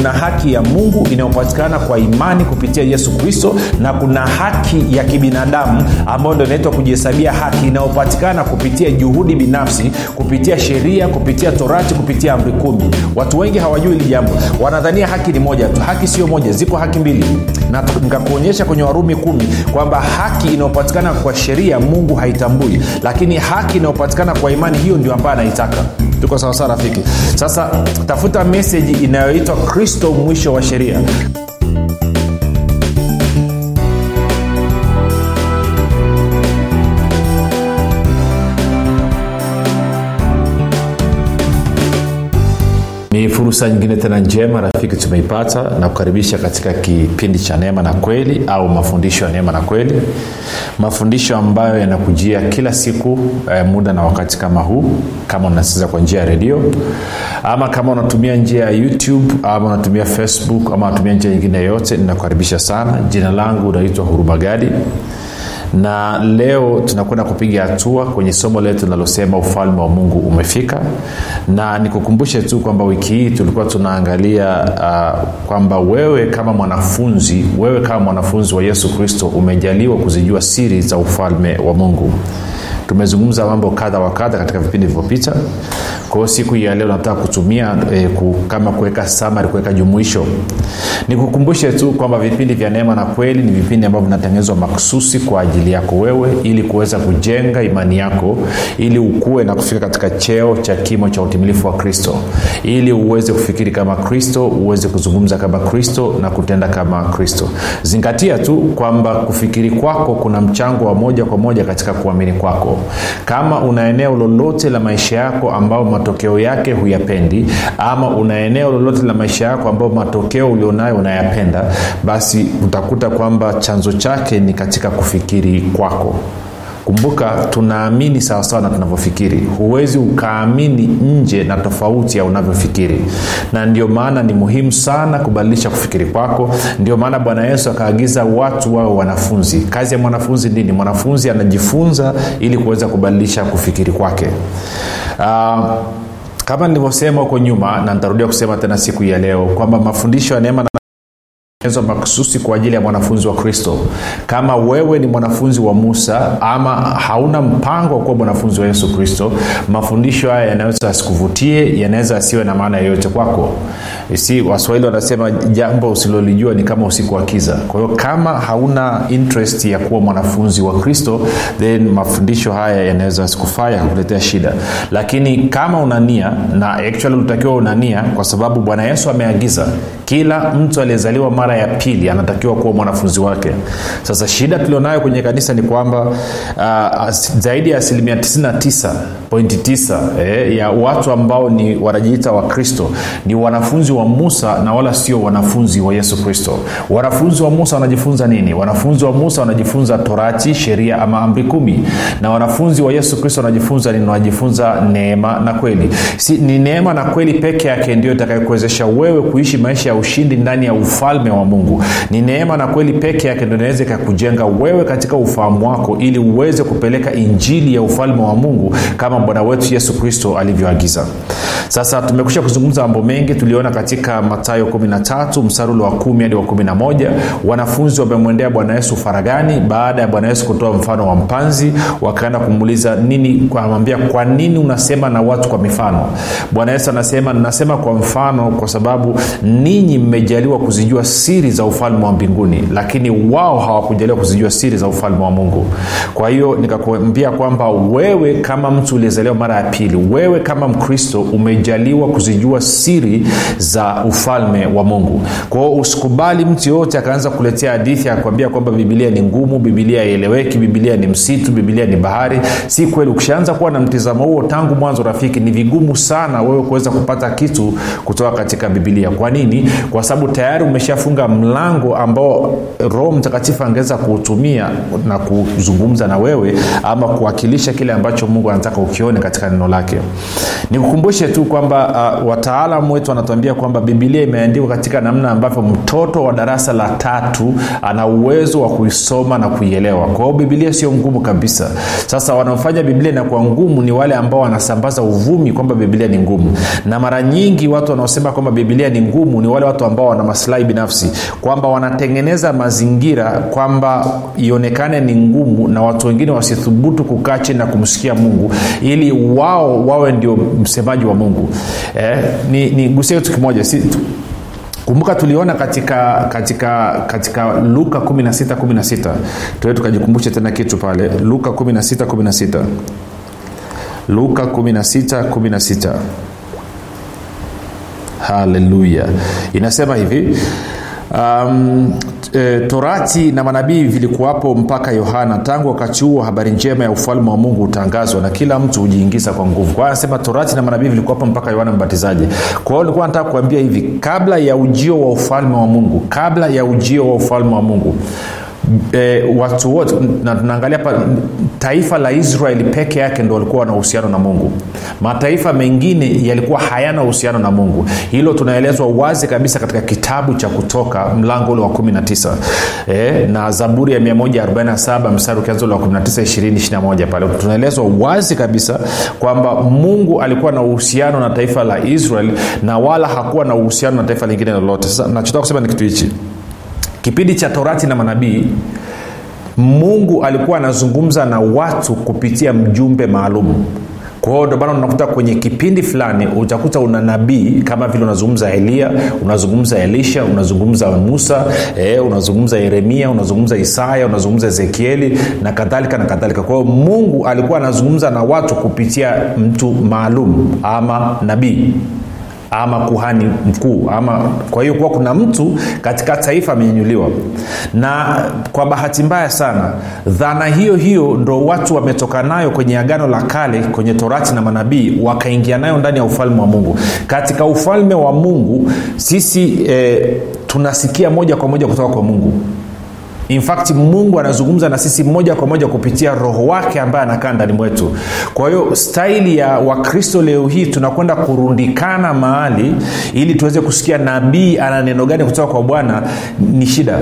kuna haki ya mungu inayopatikana kwa imani kupitia yesu kristo na kuna haki ya kibinadamu ambayo ndo inaitwa kujihesabia haki inayopatikana kupitia juhudi binafsi kupitia sheria kupitia torati kupitia amri kumi. Watu wengi hawajui hili jambo. Wanadhania haki ni moja tu. Haki sio moja ziko haki mbili. Na nikakuonyesha kwenye warumi kumi kwamba haki inayopatikana kwa sheria mungu haitambui. Lakini haki inayopatikana kwa imani hiyo ndio ambayo anaitaka. Tuko sawasawa rafiki? Sasa tafuta meseji inayoitwa mwisho wa sheria fursa nyingine tena njema rafiki tumeipata. Na kukaribisha katika kipindi cha neema na kweli au mafundisho ya neema na kweli. Mafundisho ambayo yanakujia kila siku eh, muda na wakati kama huu kama unasikiza kwa njia ya redio ama kama unatumia njia ya youtube ama unatumia facebook ama unatumia njia nyingine yoyote ninakukaribisha sana. Jina langu unaitwa hurumagadi na leo tunakwenda kupiga hatua kwenye somo letu linalosema ufalme wa mungu umefika. Na nikukumbushe tu kwamba wiki hii tulikuwa tunaangalia uh, kwamba wewe kama mwanafunzi wewe kama mwanafunzi wa yesu kristo umejaliwa kuzijua siri za ufalme wa mungu tumezungumza mambo kadha wa kadha katika vipindi vilivyopita. Kwao siku hii ya leo nataka kutumia e, ku, kama kuweka samari kuweka jumuisho. Nikukumbushe tu kwamba vipindi vya neema na kweli ni vipindi ambavyo vinatengenezwa maksusi kwa ajili yako wewe ili kuweza kujenga imani yako ili ukue na kufika katika cheo cha kimo cha utimilifu wa kristo. Ili uweze kufikiri kama kristo uweze kuzungumza kama kristo na kutenda kama kristo. Zingatia tu kwamba kufikiri kwako kuna mchango wa moja kwa moja katika kuamini kwako kama una eneo lolote la maisha yako ambao matokeo yake huyapendi ama una eneo lolote la maisha yako ambao matokeo ulionayo unayapenda basi utakuta kwamba chanzo chake ni katika kufikiri kwako kumbuka tunaamini sawasawa na tunavyofikiri. Huwezi ukaamini nje na tofauti ya unavyofikiri. Na ndio maana ni muhimu sana kubadilisha kufikiri kwako. Ndio maana bwana yesu akaagiza watu wawe wanafunzi. Kazi ya mwanafunzi nini? Mwanafunzi anajifunza ili kuweza kubadilisha kufikiri kwake. Uh, kama nilivyosema huko nyuma na nitarudia kusema tena siku ya leo kwamba mafundisho ya neema na tengenezwa makususi kwa ajili ya mwanafunzi wa kristo. Kama wewe ni mwanafunzi wa musa ama hauna mpango wa kuwa mwanafunzi wa yesu kristo mafundisho haya yanaweza asikuvutie yanaweza asiwe na maana yoyote kwako. Si waswahili wanasema jambo usilolijua ni kama usiku wa kiza. Kwa hiyo kama hauna interest ya kuwa mwanafunzi wa kristo then mafundisho haya yanaweza asikufaa yakakuletea shida. Lakini kama unania na actually utakiwa unania kwa sababu bwana yesu ameagiza kila mtu aliyezaliwa mara ya pili anatakiwa kuwa mwanafunzi wake. Sasa shida tulionayo kwenye kanisa ni kwamba uh, zaidi ya asilimia 99.9 eh, ya watu ambao ni wanajiita wakristo ni wanafunzi wa musa na wala sio wanafunzi wa yesu kristo. Wanafunzi wa musa wanajifunza nini? Wanafunzi wa musa wanajifunza torati sheria ama amri kumi. Na wanafunzi wa yesu kristo wanajifunza nini? Wanajifunza neema na kweli. Si, ni neema na kweli peke yake ndio itakayokuwezesha wewe kuishi maisha ya ushindi ndani ya ufalme wa mungu. Ni neema na kweli peke yake ndo ikakujenga wewe katika ufahamu wako ili uweze kupeleka injili ya ufalme wa mungu kama bwana wetu yesu kristo alivyoagiza. Sasa tumekusha kuzungumza mambo mengi tuliona katika matayo 13 msarulo wa 1 hadi wa 11 wanafunzi wamemwendea bwana yesu faragani baada ya bwana yesu kutoa mfano wa mpanzi wakaenda kumuuliza nini anamwambia kwa nini unasema na watu kwa mifano? Bwana yesu anasema nasema kwa mfano kwa sababu ninyi mmejaliwa kuzijua siri za ufalme wa mbinguni lakini wao hawakujaliwa kuzijua siri za ufalme wa mungu. Kwa hiyo nikakuambia kwamba wewe kama mtu uliyezaliwa mara ya pili wewe kama mkristo umejaliwa kuzijua siri za ufalme wa mungu. Kwao usikubali mtu yoyote akaanza kuletea hadithi akakwambia kwamba bibilia ni ngumu bibilia ieleweki bibilia ni msitu bibilia ni bahari. Si kweli ukishaanza kuwa na mtizamo huo tangu mwanzo rafiki ni vigumu sana wewe kuweza kupata kitu kutoka katika bibilia kwa nini? Kwa sababu tayari umeshafunga umefunga mlango ambao roho mtakatifu angeweza kuutumia na kuzungumza na wewe ama kuwakilisha kile ambacho mungu anataka ukione katika neno lake. Nikukumbushe tu kwamba uh, wataalamu wetu wanatuambia kwamba bibilia imeandikwa katika namna ambavyo mtoto wa darasa la tatu ana uwezo wa kuisoma na kuielewa. Kwa hiyo bibilia sio ngumu kabisa. Sasa wanaofanya biblia inakuwa ngumu ni wale ambao wanasambaza uvumi kwamba bibilia ni ngumu. Na mara nyingi watu wanaosema kwamba bibilia ni ngumu ni wale watu ambao wana masilahi binafsi kwamba wanatengeneza mazingira kwamba ionekane ni ngumu na watu wengine wasithubutu kukaa chini na kumsikia mungu ili wao wawe ndio msemaji wa mungu. Eh, ni, ni kitu kimoja si, kumbuka tuliona katika katika katika luka 16 16 tuwe tena kitu pale. Luka 16 16 luka 16 16 haleluya inasema hivi um, e, torati na manabii vilikuwapo mpaka yohana. Tangu wakati huo habari njema ya ufalme wa mungu hutangazwa na kila mtu hujiingiza kwa nguvu. Kwa anasema torati na manabii vilikuwapo mpaka yohana mbatizaji. Kwa hiyo nilikuwa nataka kuambia hivi kabla ya ujio wa ufalme wa mungu kabla ya ujio wa ufalme wa mungu e, watu wote na tunaangalia taifa la israeli peke yake ndo walikuwa na uhusiano na mungu. Mataifa mengine yalikuwa hayana uhusiano na mungu. Hilo tunaelezwa wazi kabisa katika kitabu cha kutoka mlango ule wa 19 e, na zaburi ya 147 mstari ukianza ule wa 1921 pale. Tunaelezwa wazi kabisa kwamba mungu alikuwa na uhusiano na taifa la israel na wala hakuwa na uhusiano na taifa lingine lolote. Sasa nachotaka kusema ni kitu hichi kipindi cha torati na manabii mungu alikuwa anazungumza na watu kupitia mjumbe maalum. Kwa hiyo ndomana unakuta kwenye kipindi fulani utakuta una nabii kama vile unazungumza eliya unazungumza elisha unazungumza musa eh, unazungumza yeremia unazungumza isaya unazungumza ezekieli na kadhalika na kadhalika. Kwa hiyo mungu alikuwa anazungumza na watu kupitia mtu maalum ama nabii ama kuhani mkuu ama kwa hiyo kuwa kuna mtu katika taifa amenyanyuliwa na kwa bahati mbaya sana dhana hiyo hiyo ndo watu wametoka nayo kwenye agano la kale kwenye torati na manabii wakaingia nayo ndani ya ufalme wa mungu. Katika ufalme wa mungu sisi eh, tunasikia moja kwa moja kutoka kwa mungu in fact mungu anazungumza na sisi moja kwa moja kupitia roho wake ambaye anakaa ndani mwetu. Kwa hiyo staili ya wakristo leo hii tunakwenda kurundikana mahali ili tuweze kusikia nabii ana neno gani kutoka kwa bwana ni shida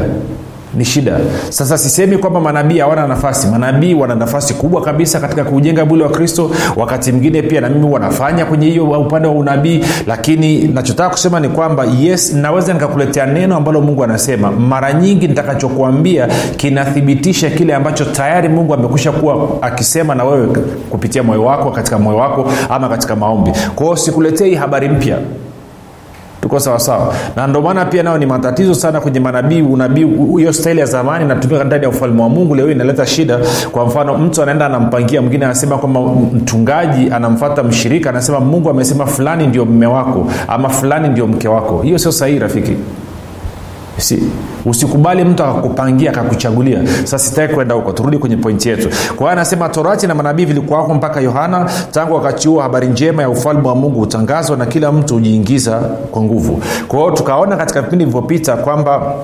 ni shida. Sasa sisemi kwamba manabii hawana nafasi. Manabii wana nafasi kubwa kabisa katika kujenga mwili wa kristo. Wakati mwingine pia na mimi wanafanya kwenye hiyo upande wa unabii. Lakini nachotaka kusema ni kwamba yes naweza nikakuletea neno ambalo mungu anasema. Mara nyingi nitakachokuambia kinathibitisha kile ambacho tayari mungu amekusha kuwa akisema na wewe kupitia moyo wako katika moyo wako ama katika maombi. Kwao sikuletei habari mpya tuko sawasawa na ndio maana pia nao ni matatizo sana kwenye manabii unabii hiyo staili ya zamani inatumika ndani ya ufalme wa mungu leo inaleta shida. Kwa mfano mtu anaenda anampangia mwingine anasema kwamba mchungaji anamfata mshirika anasema mungu amesema fulani ndio mme wako ama fulani ndio mke wako. Hiyo sio sahihi rafiki. Si usikubali mtu akakupangia akakuchagulia. Sasa sitaki kwenda huko turudi kwenye pointi yetu. Kwa hiyo anasema torati na manabii vilikuwako mpaka yohana. Tangu wakati huo habari njema ya ufalme wa mungu hutangazwa na kila mtu hujiingiza kwa nguvu. Kwa hiyo tukaona katika vipindi vilivyopita kwamba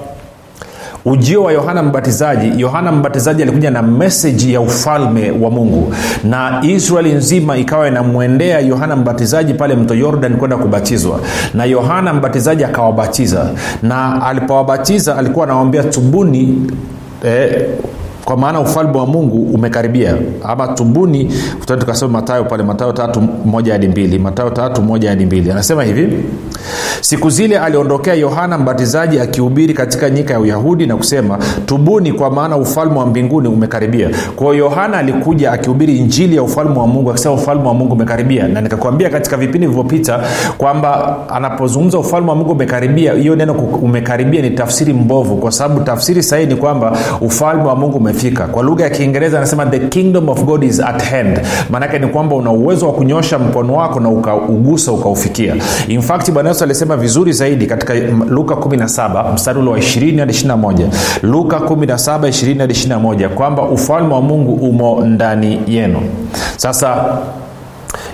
ujio wa yohana mbatizaji yohana mbatizaji alikuja na meseji ya ufalme wa mungu. Na israeli nzima ikawa inamwendea yohana mbatizaji pale mto yordan kwenda kubatizwa. Na yohana mbatizaji akawabatiza. Na alipowabatiza alikuwa anawambia tubuni eh, kwa maana ufalme wa mungu umekaribia. Ama tubuni tukasoma matayo pale matayo tatu moja hadi mbili. Matayo tatu moja hadi mbili. Anasema hivi siku zile aliondokea yohana mbatizaji akihubiri katika nyika ya uyahudi na kusema tubuni kwa maana ufalme wa mbinguni umekaribia kwao yohana alikuja akihubiri injili ya ufalme wa mungu akisema ufalme wa mungu umekaribia. Na nikakwambia katika vipindi vilivyopita kwamba anapozungumza ufalme wa mungu umekaribia hiyo neno umekaribia ni tafsiri mbovu kwa sababu tafsiri sahii ni kwamba ufalme wa mungu umefika kwa lugha ya kiingereza anasema the kingdom of god is at hand. Maanake ni kwamba una uwezo wa kunyosha mkono wako na ukaugusa ukaufikia. In fact bwana yesu alisema vizuri zaidi katika luka 17 mstari ule wa 20 hadi 21 luka 17 20 hadi 21 kwamba ufalme wa mungu umo ndani yenu. Sasa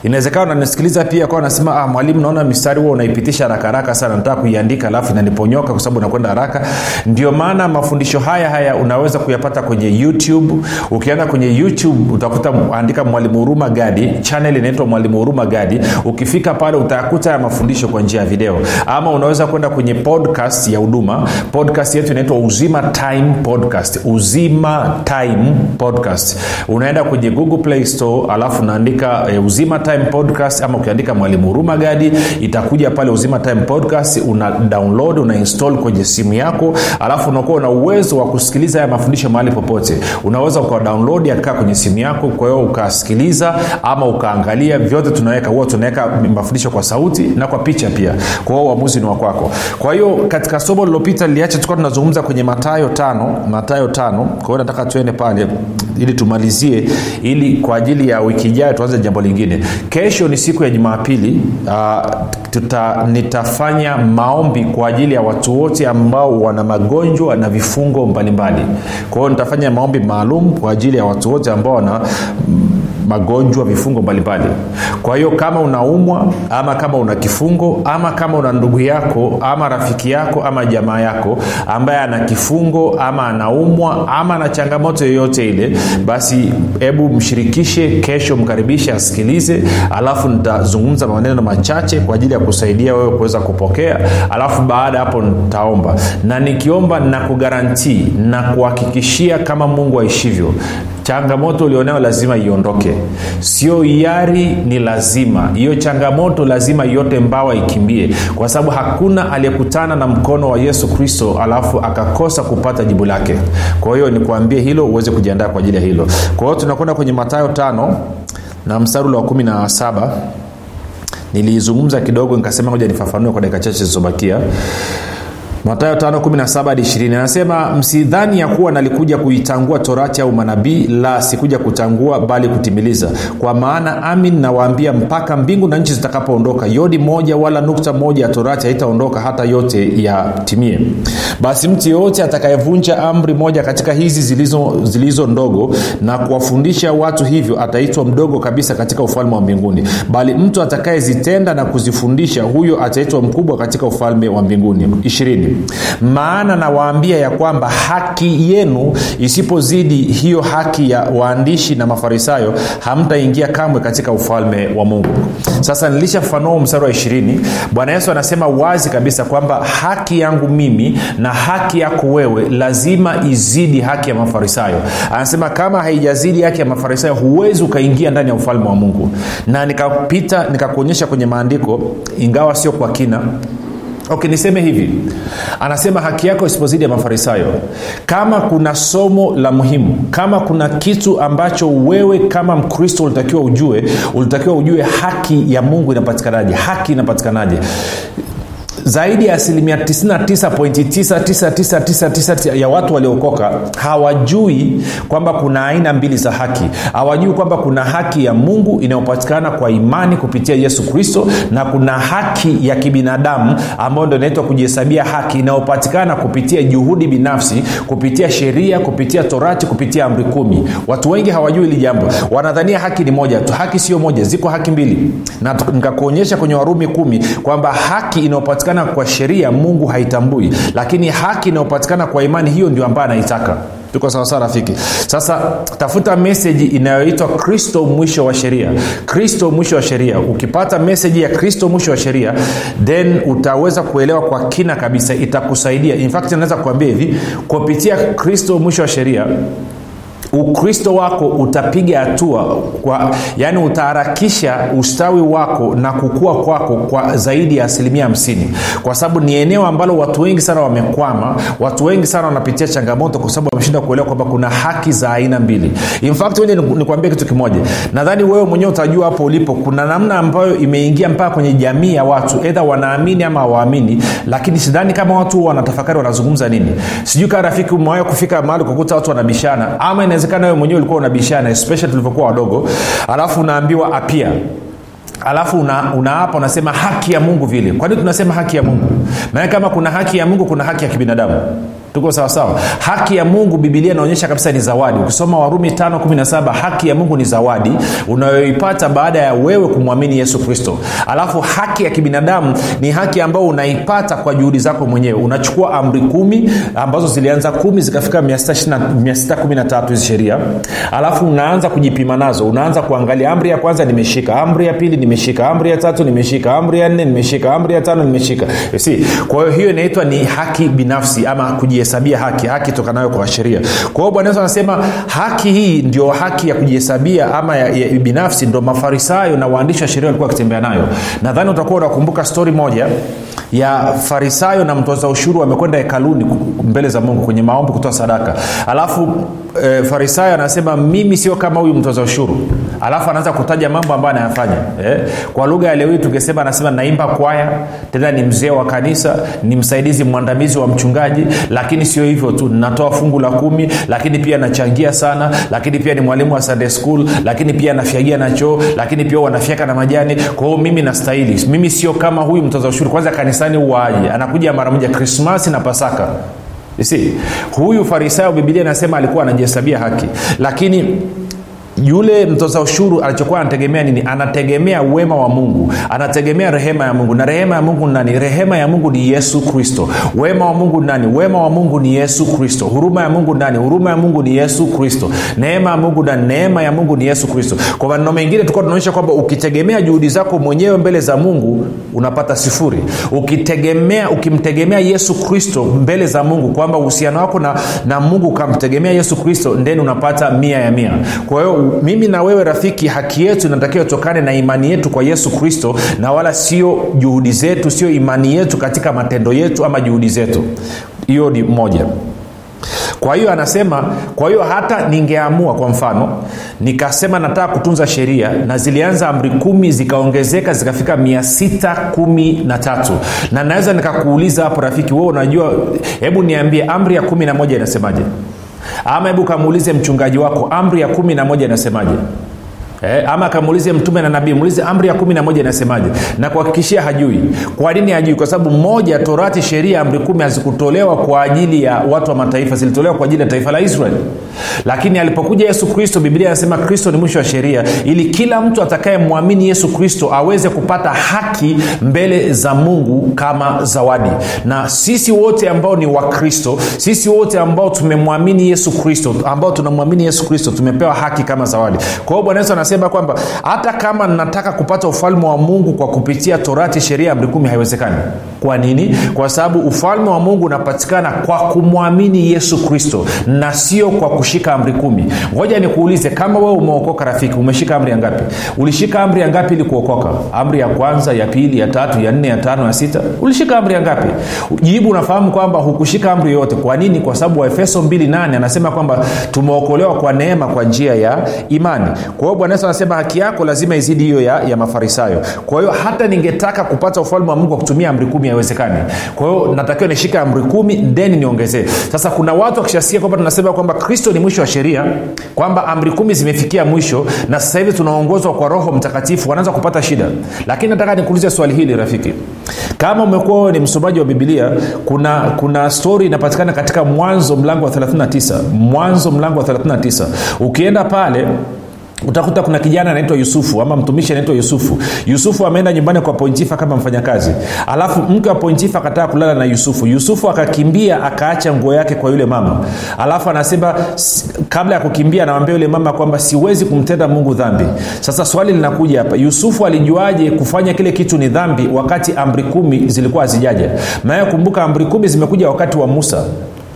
inawezekana unanisikiliza pia kwa nasema ah, mwalimu naona mistari huo unaipitisha haraka haraka sana nataka kuiandika alafu inaniponyoka kwa sababu unakwenda haraka. Ndio maana mafundisho haya haya unaweza kuyapata kwenye youtube. Ukienda kwenye youtube utakuta andika mwalimu huruma gadi chanel inaitwa mwalimu huruma gadi. Ukifika pale utayakuta ya mafundisho kwa njia ya video. Ama unaweza kwenda kwenye podcast ya huduma. Podcast yetu inaitwa uzima time podcast. Uzima time podcast. Unaenda kwenye google play store alafu unaandika e, uzima time podcast ama ukiandika mwalimu huruma gadi itakuja pale uzima time podcast una download una install kwenye simu yako alafu unakuwa una uwezo wa kusikiliza haya mafundisho mahali popote. Unaweza ukawa download yakaa kwenye simu yako kwa hiyo ukasikiliza ama ukaangalia vyote tunaweka huwa tunaweka mafundisho kwa sauti na kwa picha pia. Kwa hiyo uamuzi ni wa kwako. Kwa hiyo katika somo lilopita liliacha tulikuwa tunazungumza kwenye matayo tano matayo tano. Kwa hiyo nataka tuende pale ili tumalizie ili kwa ajili ya wiki ijayo tuanze jambo lingine. Kesho ni siku ya jumapili uh, tuta, nitafanya maombi kwa ajili ya watu wote ambao wana magonjwa na vifungo mbalimbali. Kwa hiyo nitafanya maombi maalum kwa ajili ya watu wote ambao wana magonjwa vifungo mbalimbali. Kwa hiyo kama unaumwa ama kama una kifungo ama kama una ndugu yako ama rafiki yako ama jamaa yako ambaye ana kifungo ama anaumwa ama ana changamoto yoyote ile basi hebu mshirikishe kesho mkaribishe asikilize alafu nitazungumza maneno machache kwa ajili ya kusaidia wewe kuweza kupokea alafu baada hapo nitaomba. Na nikiomba na kugarantii na kuhakikishia kama mungu aishivyo changamoto ulionayo lazima iondoke. Sio yari ni lazima. Hiyo changamoto lazima yote mbawa ikimbie. Kwa sababu hakuna aliyekutana na mkono wa yesu kristo alafu akakosa kupata jibu lake. Kwa hiyo nikuambie hilo uweze kujiandaa kwa ajili ya hilo. Kwa hiyo tunakwenda kwenye matayo tano na msarulo wa kumi na saba. Niliizungumza kidogo nikasema moja nifafanue kwa dakika chache zilizobakia matayo 5 anasema msidhani ya kuwa nalikuja kuitangua torati au manabii la sikuja kutangua bali kutimiliza. Kwa maana amin nawaambia mpaka mbingu na nchi zitakapoondoka yodi moja wala nukta moja ya torati haitaondoka hata yote yatimie. Basi mtu yeyote atakayevunja amri moja katika hizi zilizo, zilizo ndogo na kuwafundisha watu hivyo ataitwa mdogo kabisa katika ufalme wa mbinguni. Bali mtu atakayezitenda na kuzifundisha huyo ataitwa mkubwa katika ufalme wa mbinguni. Ishirini maana nawaambia ya kwamba haki yenu isipozidi hiyo haki ya waandishi na mafarisayo hamtaingia kamwe katika ufalme wa mungu. Sasa nilishafanua mstari wa ishirini. Bwana yesu anasema wazi kabisa kwamba haki yangu mimi na haki yako wewe lazima izidi haki ya mafarisayo. Anasema kama haijazidi haki ya mafarisayo huwezi ukaingia ndani ya ufalme wa mungu. Na nikapita nikakuonyesha kwenye maandiko ingawa sio kwa kina okay niseme hivi. Anasema haki yako isipozidi ya mafarisayo. Kama kuna somo la muhimu kama kuna kitu ambacho wewe kama mkristo ulitakiwa ujue ulitakiwa ujue haki ya mungu inapatikanaje haki inapatikanaje zaidi ya asilimia 99.99999 ya watu waliokoka hawajui kwamba kuna aina mbili za haki. Hawajui kwamba kuna haki ya mungu inayopatikana kwa imani kupitia yesu kristo na kuna haki ya kibinadamu ambayo ndo inaitwa kujihesabia haki inayopatikana kupitia juhudi binafsi kupitia sheria kupitia torati kupitia amri kumi. Watu wengi hawajui hili jambo. Wanadhania haki ni moja tu. Haki sio moja ziko haki mbili. Na nikakuonyesha kwenye warumi kumi kwamba haki inayopatikana kwa sheria mungu haitambui. Lakini haki inayopatikana kwa imani hiyo ndio ambayo anaitaka. Tuko sawasawa rafiki? Sasa tafuta meseji inayoitwa kristo mwisho wa sheria. Kristo mwisho wa sheria. Ukipata meseji ya kristo mwisho wa sheria then utaweza kuelewa kwa kina kabisa itakusaidia. In fact naweza kuambia hivi kupitia kristo mwisho wa sheria ukristo wako utapiga hatua kwa yaani utaharakisha ustawi wako na kukua kwako kwa zaidi ya asilimia hamsini. Kwa sababu ni eneo ambalo watu wengi sana wamekwama watu wengi sana wanapitia changamoto kwa sababu wameshinda kuelewa kwamba kuna haki za aina mbili. Infact wenye nikuambia kitu kimoja. Nadhani wewe mwenyewe utajua hapo ulipo kuna namna ambayo imeingia mpaka kwenye jamii ya watu edha wanaamini ama hawaamini lakini sidhani kama watu wanatafakari wanazungumza nini. Sijui kaa rafiki umewahi kufika mahali kukuta watu wanabishana ama inawezekana wewe mwenyewe ulikuwa unabishana especially tulivyokuwa wadogo. Alafu unaambiwa apia alafu unaapa una unasema haki ya mungu vile. Kwa nini tunasema haki ya mungu? Maana kama kuna haki ya mungu kuna haki ya kibinadamu tuko sawasawa haki ya mungu bibilia inaonyesha kabisa ni zawadi. Ukisoma warumi 517 haki ya mungu ni zawadi unayoipata baada ya wewe kumwamini yesu kristo. Alafu haki ya kibinadamu ni haki ambayo unaipata kwa juhudi zako mwenyewe. Unachukua amri kumi ambazo zilianza kumi zikafika 613 hizi sheria. Alafu unaanza kujipima nazo. Unaanza kuangalia amri ya kwanza nimeshika amri ya pili nimeshika amri ya tatu nimeshika amri ya nne nimeshika amri ya tano nimeshika. Kwa hiyo hiyo inaitwa ni haki binafsi ama kujihesabia haki haki tokanayo kwa sheria. Kwa hiyo bwana anasema haki hii ndio haki ya kujihesabia ama ya, ya binafsi ndo mafarisayo na waandishi wa sheria walikuwa wakitembea nayo. Nadhani utakuwa unakumbuka stori moja ya farisayo na mtoza ushuru wamekwenda hekaluni mbele za mungu kwenye maombi kutoa sadaka. Alafu e, farisayo anasema mimi sio kama huyu mtoza ushuru alafu anaanza kutaja mambo ambayo anayafanya. Eh? kwa lugha ya leo hii tukisema anasema naimba kwaya tena ni mzee wa kanisa ni msaidizi mwandamizi wa mchungaji lakini sio hivyo tu natoa fungu la kumi lakini pia nachangia sana lakini pia ni mwalimu wa sunday school lakini pia anafyagia na choo lakini pia wanafyaka na majani. Kwa hiyo mimi nastahili. Mimi sio kama huyu mtoza ushuru. Kwanza kanisani uwaaji anakuja mara moja krismasi na pasaka. Si huyu farisayo bibilia inasema alikuwa anajihesabia haki. Lakini yule mtoza ushuru alichokuwa anategemea nini? Anategemea wema wa mungu. Anategemea rehema ya mungu. Na rehema ya mungu nani? Rehema ya mungu ni yesu kristo. Wema wa mungu nani? Wema wa mungu ni yesu kristo. Huruma ya mungu nani? Huruma ya mungu ni yesu kristo. Neema ya mungu nani neema ya mungu ni yesu kristo. Kwa maneno mengine tukuwa tunaonyesha kwamba ukitegemea juhudi zako mwenyewe mbele za mungu unapata sifuri. Ukitegemea ukimtegemea yesu kristo mbele za mungu kwamba uhusiano wako na, na mungu ukamtegemea yesu kristo ndeni unapata mia ya mia. Kwa hiyo mimi na wewe rafiki haki yetu inatakiwa itokane na imani yetu kwa yesu kristo na wala sio juhudi zetu sio imani yetu katika matendo yetu ama juhudi zetu. Hiyo ni moja. Kwa hiyo anasema kwa hiyo hata ningeamua kwa mfano nikasema nataka kutunza sheria na zilianza amri kumi zikaongezeka zikafika mia sita kumi na tatu. Na naweza nikakuuliza hapo rafiki wewe unajua hebu niambie amri ya kumi na moja inasemaje ama hebu kamuulize mchungaji wako amri ya kumi na moja inasemaje Eh, ama akamuulize mtume na nabii muulize amri ya kumi na moja inasemaje? Na kuhakikishia hajui. Kwa nini hajui? Kwa sababu moja torati sheria amri kumi hazikutolewa kwa ajili ya watu wa mataifa zilitolewa kwa ajili ya taifa la israeli. Lakini alipokuja yesu kristo biblia anasema kristo ni mwisho wa sheria ili kila mtu atakayemwamini yesu kristo aweze kupata haki mbele za mungu kama zawadi. Na sisi wote ambao ni wakristo sisi wote ambao tumemwamini yesu kristo ambao tunamwamini yesu kristo tumepewa haki kama zawadi. Kwa hiyo bwana yesu anasema kwamba hata kama nataka kupata ufalme wa mungu kwa kupitia torati sheria amri kumi haiwezekani. Kwa nini? Kwa sababu ufalme wa mungu unapatikana kwa kumwamini yesu kristo na sio kwa kushika amri kumi. Ngoja nikuulize kama wewe umeokoka rafiki umeshika amri ya ngapi? Ulishika amri ya ngapi ili kuokoka? Amri ya kwanza ya pili ya tatu ya nne ya tano ya sita? Ulishika amri ya ngapi? Jibu unafahamu kwamba hukushika amri yoyote kwa nini? Kwa sababu waefeso 28 anasema kwamba tumeokolewa kwa neema kwa njia ya imani. Kwa hiyo bwana yesu anasema haki yako lazima izidi hiyo ya, ya mafarisayo. Kwa hiyo hata ningetaka kupata ufalme wa mungu kwa kutumia amri kumi haiwezekani. Kwa hiyo natakiwa nishike amri kumi then niongezee. Sasa kuna watu wakishasikia kwamba tunasema kwamba kristo ni mwisho wa sheria kwamba amri kumi zimefikia mwisho na sasa hivi tunaongozwa kwa roho mtakatifu wanaanza kupata shida. Lakini nataka nikuulize swali hili rafiki. Kama umekuwa wewe ni msomaji wa bibilia kuna kuna stori inapatikana katika mwanzo mlango wa 39 mwanzo mlango wa 39 ukienda pale utakuta kuna kijana anaitwa yusufu ama mtumishi anaitwa yusufu. Yusufu ameenda nyumbani kwa pointifa kama mfanyakazi. Alafu mke wa pointifa akataka kulala na yusufu. Yusufu akakimbia akaacha nguo yake kwa yule mama. Alafu anasema kabla ya kukimbia anawambia yule mama kwamba siwezi kumtenda mungu dhambi. Sasa swali linakuja hapa yusufu alijuaje kufanya kile kitu ni dhambi wakati amri kumi zilikuwa hazijaja? Maana kumbuka amri kumi zimekuja wakati wa musa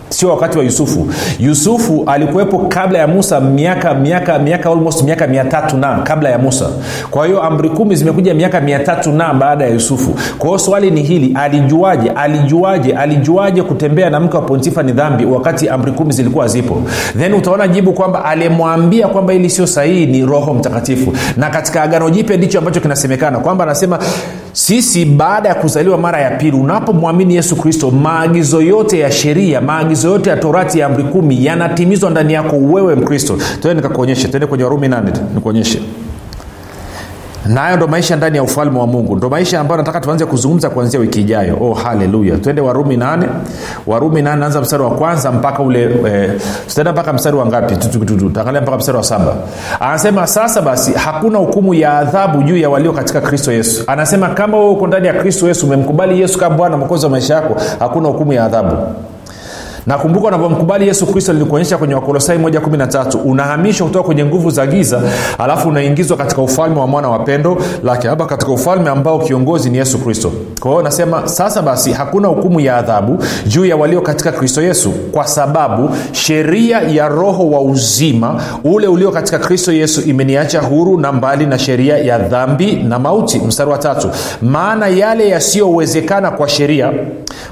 sio wakati wa yusufu. Yusufu alikuwepo kabla ya musa miaka miaka miaka almost miaka mia tatu na kabla ya musa. Kwa hiyo amri kumi zimekuja miaka mia tatu na baada ya yusufu. Kwa hiyo swali ni hili alijuaje alijuaje alijuaje kutembea na mke wa pontifa ni dhambi wakati amri kumi zilikuwa zipo? Then utaona jibu kwamba alimwambia kwamba hili sio sahihi ni roho mtakatifu. Na katika agano jipya ndicho ambacho kinasemekana kwamba anasema sisi baada ya kuzaliwa mara ya pili unapomwamini yesu kristo maagizo yote ya sheria maagizo yote ya torati ya amri kumi yanatimizwa ndani yako wewe mkristo. Tende nikakuonyeshe tende kwenye warumi nane nikuonyeshe. Nayo ndo maisha ndani ya ufalme wa mungu. Ndo maisha ambayo nataka tuanze kuzungumza kuanzia wiki ijayo. Oh haleluya. Twende warumi nane. Warumi nane naanza mstari wa kwanza mpaka ule eh, tutaenda mpaka mstari wa ngapi? Tutaangalia mpaka mstari wa saba. Anasema sasa basi hakuna hukumu ya adhabu juu ya walio katika kristo yesu. Anasema kama wewe uko ndani ya kristo yesu umemkubali yesu kama bwana mwokozi wa maisha yako hakuna hukumu ya adhabu nakumbuka unavyomkubali yesu kristo lilikuonyesha kwenye wakolosai 113 unahamishwa kutoka kwenye nguvu za giza alafu unaingizwa katika ufalme wa mwana wa pendo lake hapa katika ufalme ambao kiongozi ni yesu kristo. Kwa hiyo nasema sasa basi hakuna hukumu ya adhabu juu ya walio katika kristo yesu kwa sababu sheria ya roho wa uzima ule ulio katika kristo yesu imeniacha huru na mbali na sheria ya dhambi na mauti. Mstari wa tatu. Maana yale yasiyowezekana kwa sheria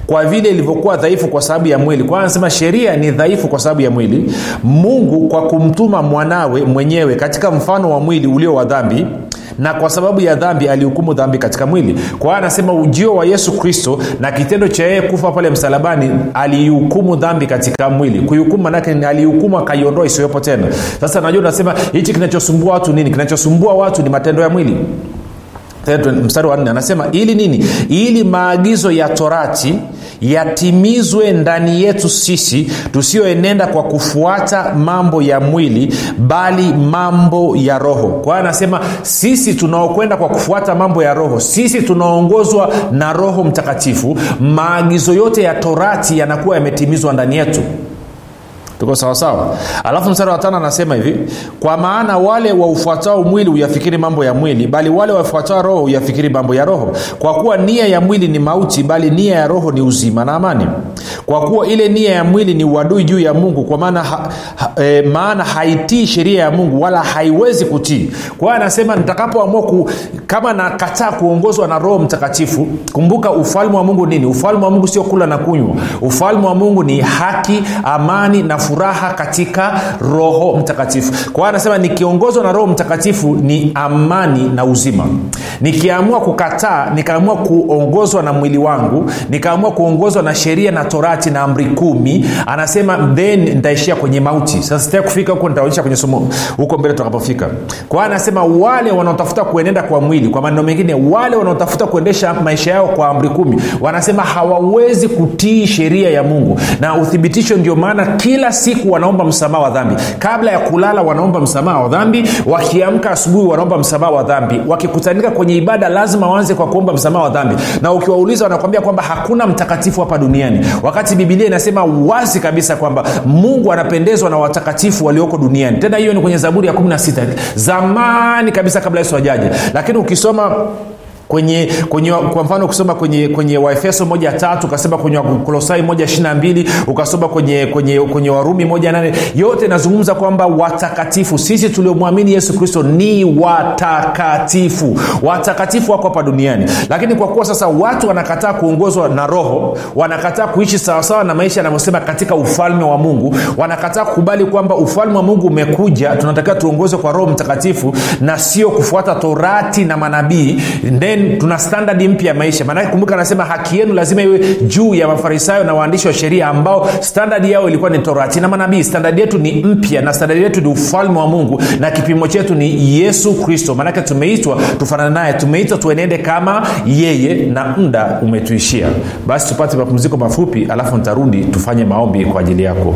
kwa vile ilivyokuwa dhaifu kwa sababu ya mwili kwa anasema sheria ni dhaifu kwa sababu ya mwili. Mungu kwa kumtuma mwanawe mwenyewe katika mfano wa mwili ulio wa dhambi na kwa sababu ya dhambi alihukumu dhambi katika mwili. Kwa hiyo anasema ujio wa yesu kristo na kitendo cha yeye kufa pale msalabani aliihukumu dhambi katika mwili. Kuihukumu manake alihukumu akaiondoa isiwepo tena. Sasa najua unasema hichi kinachosumbua watu nini? Kinachosumbua watu ni matendo ya mwili. Mstari wa nne anasema ili nini? Ili maagizo ya torati yatimizwe ndani yetu sisi tusiyoenenda kwa kufuata mambo ya mwili bali mambo ya roho. Kwa hiyo anasema sisi tunaokwenda kwa kufuata mambo ya roho sisi tunaongozwa na roho mtakatifu maagizo yote ya torati yanakuwa yametimizwa ndani yetu tuko sawasawa alafu mstari wa tano anasema hivi kwa maana wale waufuatao mwili huyafikiri mambo ya mwili bali wale wafuatao roho huyafikiri mambo ya roho. Kwa kuwa nia ya mwili ni mauti bali nia ya roho ni uzima na amani. Kwa kuwa ile nia ya mwili ni uadui juu ya mungu kwa maana ha, ha, e, maana haitii sheria ya mungu wala haiwezi kutii. Kwa hiyo anasema nitakapoamua ku, kama nakataa kuongozwa na roho mtakatifu kumbuka ufalme wa mungu nini? Ufalme wa mungu sio kula na kunywa. Ufalme wa mungu ni haki amani na furaha katika roho mtakatifu. Kwa anasema nikiongozwa na roho mtakatifu ni amani na uzima. Nikiamua kukataa nikaamua kuongozwa na mwili wangu nikaamua kuongozwa na sheria na torati na amri kumi anasema then nitaishia kwenye mauti. Sasa sitaki kufika huko nitaonyesha kwenye somo huko mbele tutakapofika. Kwa anasema wale wanaotafuta kuenenda kwa mwili kwa maneno mengine wale wanaotafuta kuendesha maisha yao kwa amri kumi wanasema hawawezi kutii sheria ya mungu. Na uthibitisho ndio maana kila siku wanaomba msamaha wa dhambi. Kabla ya kulala wanaomba msamaha wa dhambi. Wakiamka asubuhi wanaomba msamaha wa dhambi. Wakikutanika kwenye ibada lazima waanze kwa kuomba msamaha wa dhambi. Na ukiwauliza wanakwambia kwamba hakuna mtakatifu hapa duniani. Wakati bibilia inasema wazi kabisa kwamba mungu anapendezwa na watakatifu walioko duniani. Tena hiyo ni kwenye zaburi ya 16 zamani kabisa kabla yesu ajaje lakini ukisoma kwenye, kwenye kwa mfano ukisoma kwenye kwenye waefeso moja tatu ukasema kwenye wakolosai moja ishiri mbili ukasoma kwenye, kwenye, kwenye warumi moja nane yote inazungumza kwamba watakatifu sisi tuliomwamini yesu kristo ni watakatifu. Watakatifu wako hapa duniani. Lakini kwa kuwa sasa watu wanakataa kuongozwa na roho wanakataa kuishi sawasawa na maisha yanavyosema katika ufalme wa mungu wanakataa kukubali kwamba ufalme wa mungu umekuja tunatakiwa tuongozwe kwa roho mtakatifu na sio kufuata torati na manabii tuna standadi mpya ya maisha. Maanake kumbuka anasema haki yenu lazima iwe juu ya mafarisayo na waandishi wa sheria ambao standadi yao ilikuwa ni torati. Na manabii standadi yetu ni mpya na standadi yetu ni ufalme wa mungu na kipimo chetu ni yesu kristo. Maanake tumeitwa tufanana naye tumeitwa tuenende kama yeye na muda umetuishia. Basi tupate mapumziko mafupi alafu nitarudi tufanye maombi kwa ajili yako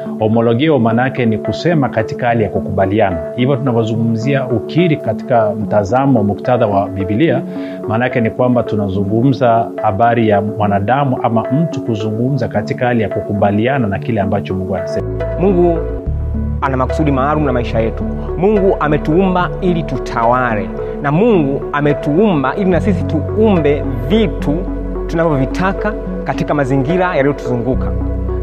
homologio maana ni kusema katika hali ya kukubaliana. Hivyo tunavyozungumzia ukiri katika mtazamo wa muktadha wa bibilia maana ni kwamba tunazungumza habari ya mwanadamu ama mtu kuzungumza katika hali ya kukubaliana na kile ambacho mungu anasema. Mungu ana makusudi maalum na maisha yetu. Mungu ametuumba ili tutawale. Na mungu ametuumba ili na sisi tuumbe vitu tunavyovitaka katika mazingira yaliyotuzunguka.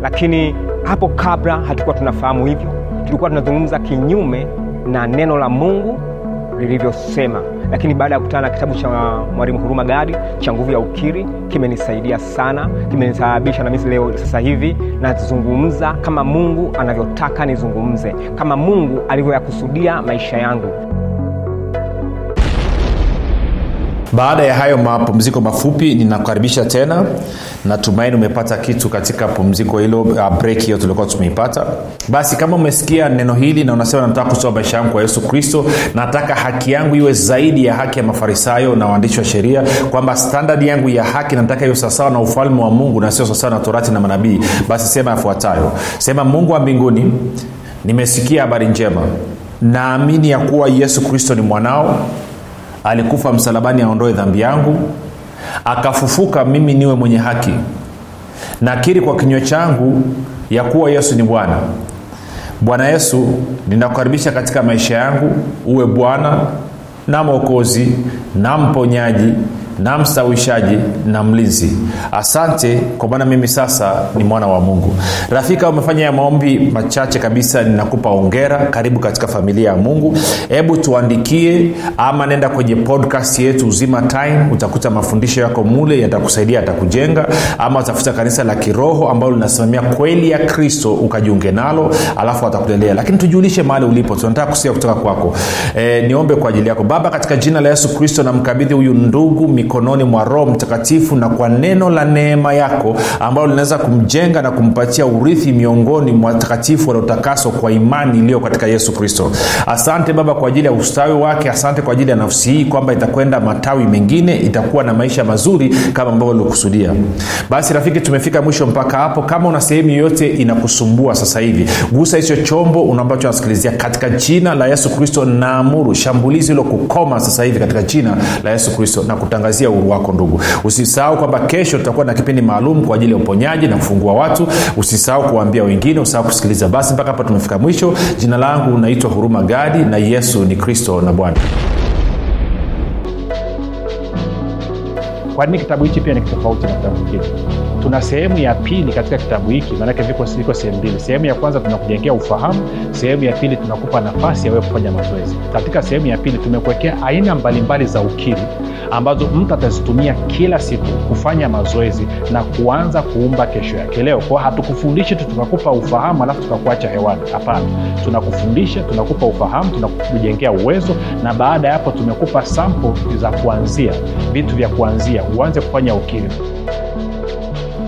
Lakini hapo kabla hatukuwa tunafahamu hivyo tulikuwa tunazungumza kinyume na neno la mungu lilivyosema. Lakini baada ya kukutana na kitabu cha mwalimu huruma gadi cha nguvu ya ukiri kimenisaidia sana kimenisababisha na mimi leo sasa hivi nazungumza kama mungu anavyotaka nizungumze kama mungu alivyoyakusudia maisha yangu baada ya hayo mapumziko mafupi ninakukaribisha tena. Natumaini umepata kitu katika pumziko hilo uh, break hiyo tulikuwa tumeipata. Basi kama umesikia neno hili na unasema nataka kutoa maisha yangu kwa yesu kristo nataka haki yangu iwe zaidi ya haki ya mafarisayo na waandishi wa sheria kwamba standard yangu ya haki nataka iwe sawasawa na ufalme wa mungu na sio sawasawa na torati na manabii. Basi sema yafuatayo. Sema mungu wa mbinguni nimesikia habari njema. Naamini ya kuwa yesu kristo ni mwanao alikufa msalabani aondoe dhambi yangu akafufuka mimi niwe mwenye haki. Nakiri kwa kinywa changu ya kuwa yesu ni bwana. Bwana yesu ninakukaribisha katika maisha yangu uwe bwana na mwokozi na mponyaji na mstawishaji na mlinzi. Asante kwa maana mimi sasa ni mwana wa mungu. Rafika umefanya ya maombi machache kabisa ninakupa ongera karibu katika familia ya mungu. Hebu tuandikie ama nenda kwenye podcast yetu uzima time. Utakuta mafundisho yako mule yatakusaidia yatakujenga. Ama utafuta kanisa la kiroho ambalo linasimamia kweli ya kristo ukajiunge nalo alafu atakulelea lakini tujulishe mahali ulipo tunataka kusikia kutoka kwako. E, niombe kwa ajili yako. Baba katika jina la yesu kristo namkabidhi huyu ndugu mikononi mwa roho mtakatifu na kwa neno la neema yako ambalo linaweza kumjenga na kumpatia urithi miongoni mwa watakatifu waliotakaswa kwa imani iliyo katika yesu kristo. Asante baba kwa ajili ya ustawi wake asante kwa ajili ya nafsi hii kwamba itakwenda matawi mengine itakuwa na maisha mazuri kama ambavyo ulikusudia. Basi rafiki tumefika mwisho mpaka hapo. Kama una sehemu yoyote inakusumbua sasa hivi gusa hicho chombo ambacho nasikilizia katika jina la yesu kristo naamuru shambulizi hilo kukoma sasa hivi katika jina la yesu kristo na kutangazia uhuru wako ndugu. Usisahau kwamba kesho tutakuwa na kipindi maalum kwa ajili ya uponyaji na kufungua watu. Usisahau kuwaambia wengine usisahau kusikiliza. Basi mpaka hapa tumefika mwisho. Jina langu naitwa huruma gadi na yesu ni kristo na bwana. Kwa nini kitabu hichi pia ni tofauti na kitabu kingine tuna sehemu ya pili katika kitabu hiki maanake viko, viko sehemu mbili. Sehemu ya kwanza tunakujengea ufahamu sehemu ya pili tunakupa nafasi ya wewe kufanya mazoezi. Katika sehemu ya pili tumekuwekea aina mbalimbali za ukiri ambazo mtu atazitumia kila siku kufanya mazoezi na kuanza kuumba kesho yake. Leo kwao hatukufundishi tu tukakupa ufahamu alafu tukakuacha hewani. Hapana. Tunakufundisha tunakupa ufahamu tunakujengea uwezo na baada ya hapo tumekupa sample za kuanzia vitu vya kuanzia. Uanze kufanya ukiri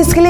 umekuwa